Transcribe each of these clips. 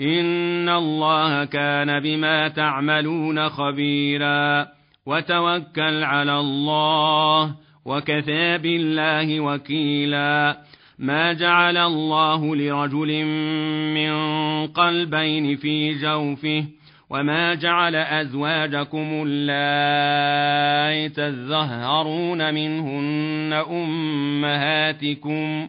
إن الله كان بما تعملون خبيرا وتوكل على الله وكفى بالله وكيلا ما جعل الله لرجل من قلبين في جوفه وما جعل أزواجكم اللائي تظهرون منهن أمهاتكم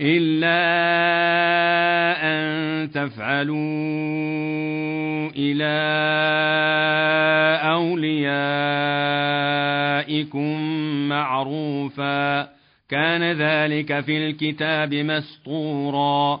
إلا أن تفعلوا إلى أوليائكم معروفا كان ذلك في الكتاب مسطورا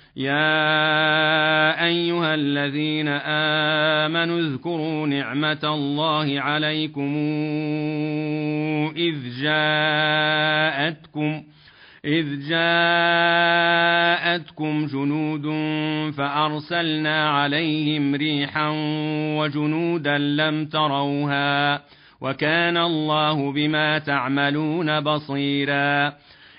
يا أيها الذين آمنوا اذكروا نعمة الله عليكم إذ جاءتكم إذ جاءتكم جنود فأرسلنا عليهم ريحا وجنودا لم تروها وكان الله بما تعملون بصيرا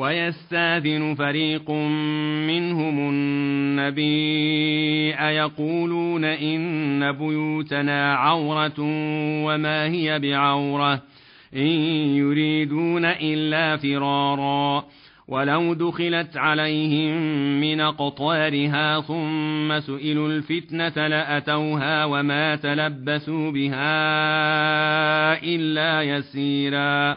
ويستاذن فريق منهم النبي أيقولون إن بيوتنا عورة وما هي بعورة إن يريدون إلا فرارا ولو دخلت عليهم من قطارها ثم سئلوا الفتنة لأتوها وما تلبسوا بها إلا يسيرا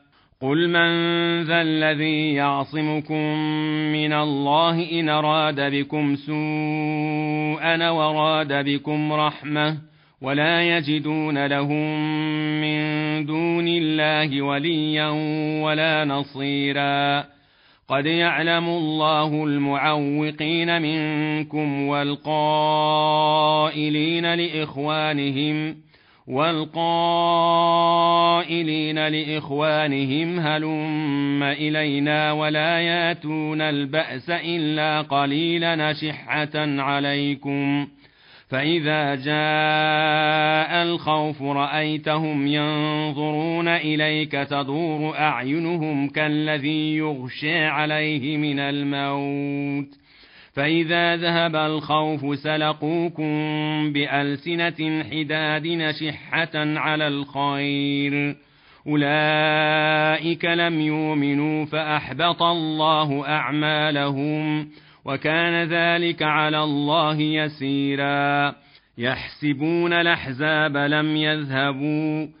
قل من ذا الذي يعصمكم من الله إن راد بكم سوءا وراد بكم رحمة ولا يجدون لهم من دون الله وليا ولا نصيرا قد يعلم الله المعوقين منكم والقائلين لإخوانهم والقائلين لإخوانهم هلم إلينا ولا ياتون البأس إلا قليلا شحة عليكم فإذا جاء الخوف رأيتهم ينظرون إليك تدور أعينهم كالذي يغشى عليه من الموت فإذا ذهب الخوف سلقوكم بألسنة حداد نشحة على الخير. أولئك لم يؤمنوا فأحبط الله أعمالهم وكان ذلك على الله يسيرا. يحسبون الأحزاب لم يذهبوا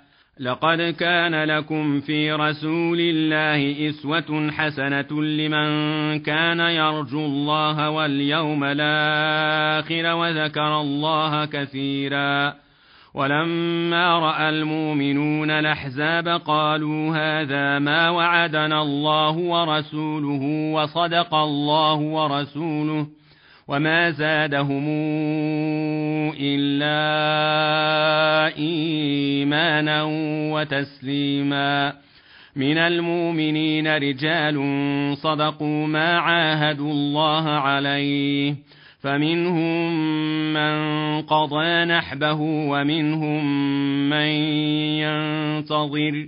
لقد كان لكم في رسول الله إسوة حسنة لمن كان يرجو الله واليوم الآخر وذكر الله كثيرا. ولما رأى المؤمنون الأحزاب قالوا هذا ما وعدنا الله ورسوله وصدق الله ورسوله. وما زادهم إلا إيمانا وتسليما من المؤمنين رجال صدقوا ما عاهدوا الله عليه فمنهم من قضى نحبه ومنهم من ينتظر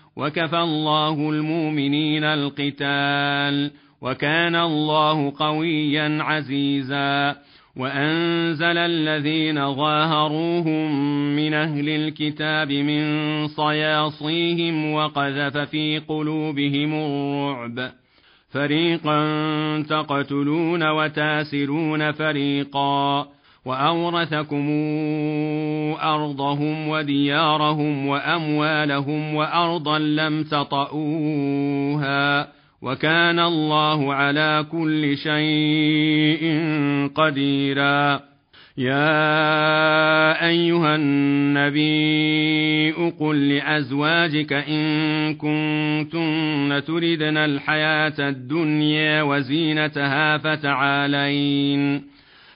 وكفى الله المؤمنين القتال وكان الله قويا عزيزا وأنزل الذين ظاهروهم من أهل الكتاب من صياصيهم وقذف في قلوبهم الرعب. فريقا تقتلون وتاسرون فريقا. وأورثكم أرضهم وديارهم وأموالهم وأرضا لم تطئوها وكان الله على كل شيء قديرا. يا أيها النبي قل لأزواجك إن كنتن تردن الحياة الدنيا وزينتها فتعالين.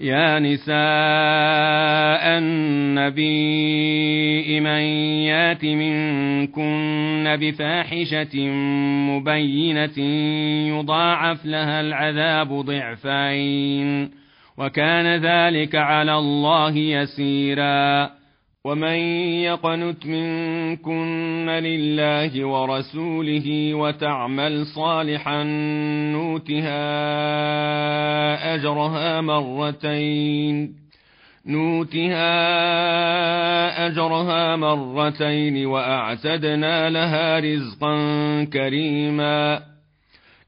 يا نساء النبي من يات منكن بفاحشة مبينة يضاعف لها العذاب ضعفين وكان ذلك على الله يسيرا. ومن يقنت منكن لله ورسوله وتعمل صالحا نوتها أجرها مرتين نوتها أجرها مرتين وأعتدنا لها رزقا كريما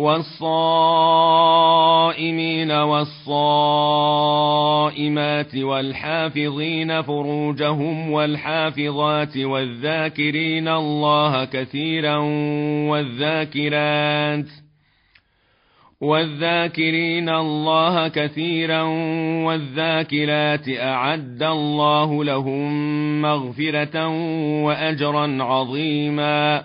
والصائمين والصائمات والحافظين فروجهم والحافظات والذاكرين الله كثيرا والذاكرات والذاكرين الله كثيرا والذاكرات أعد الله لهم مغفرة وأجرا عظيما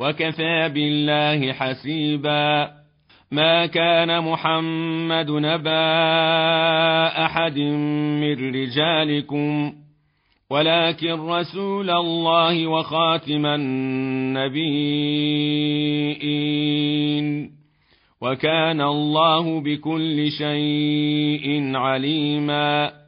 وكفى بالله حسيبا. ما كان محمد نبا أحد من رجالكم ولكن رسول الله وخاتم النبيين. وكان الله بكل شيء عليما.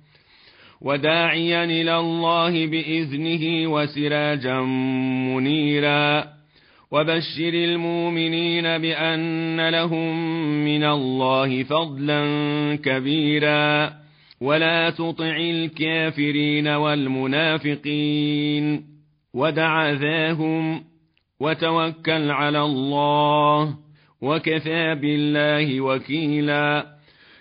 وداعيا إلى الله بإذنه وسراجا منيرا. وبشر المؤمنين بأن لهم من الله فضلا كبيرا. ولا تطع الكافرين والمنافقين. ودع ذاهم وتوكل على الله وكفى بالله وكيلا.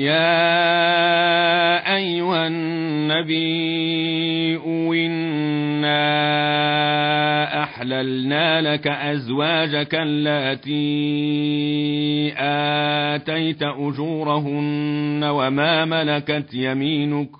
يا أيها النبي إنا أحللنا لك أزواجك التي آتيت أجورهن وما ملكت يمينك.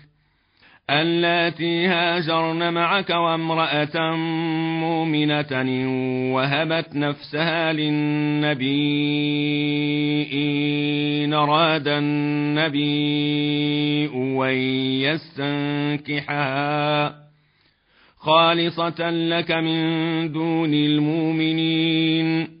اللاتي هاجرن معك وامرأة مؤمنة وهبت نفسها للنبي إن أراد النبي أن يستنكحها خالصة لك من دون المؤمنين.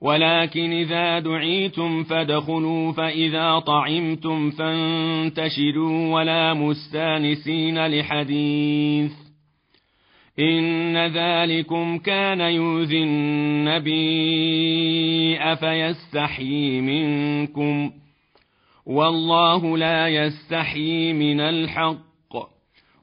ولكن إذا دعيتم فادخلوا فإذا طعمتم فانتشروا ولا مستانسين لحديث إن ذلكم كان يؤذي النبي أفيستحيي منكم والله لا يستحيي من الحق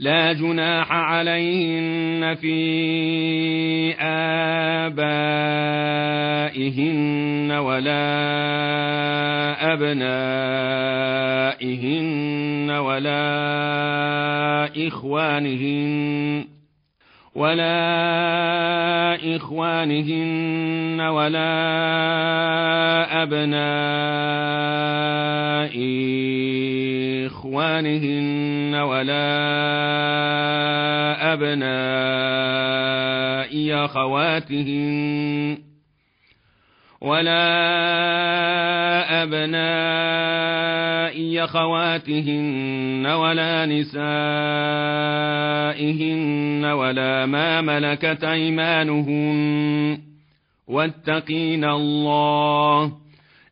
لا جناح عليهن في آبائهن ولا أبنائهن ولا إخوانهن ولا إخوانهن ولا أبناء إخوانهن ولا أبناء أخواتهن ولا أبناء أخواتهن ولا نسائهن ولا ما ملكت أيمانهن. واتقين الله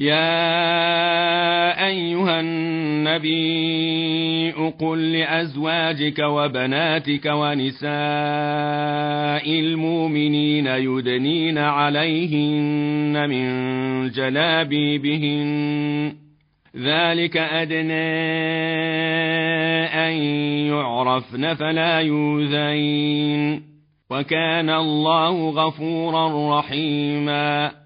يا أيها النبي قل لأزواجك وبناتك ونساء المؤمنين يدنين عليهن من جلابيبهن. ذلك أدنى أن يعرفن فلا يوذين وكان الله غفورا رحيما.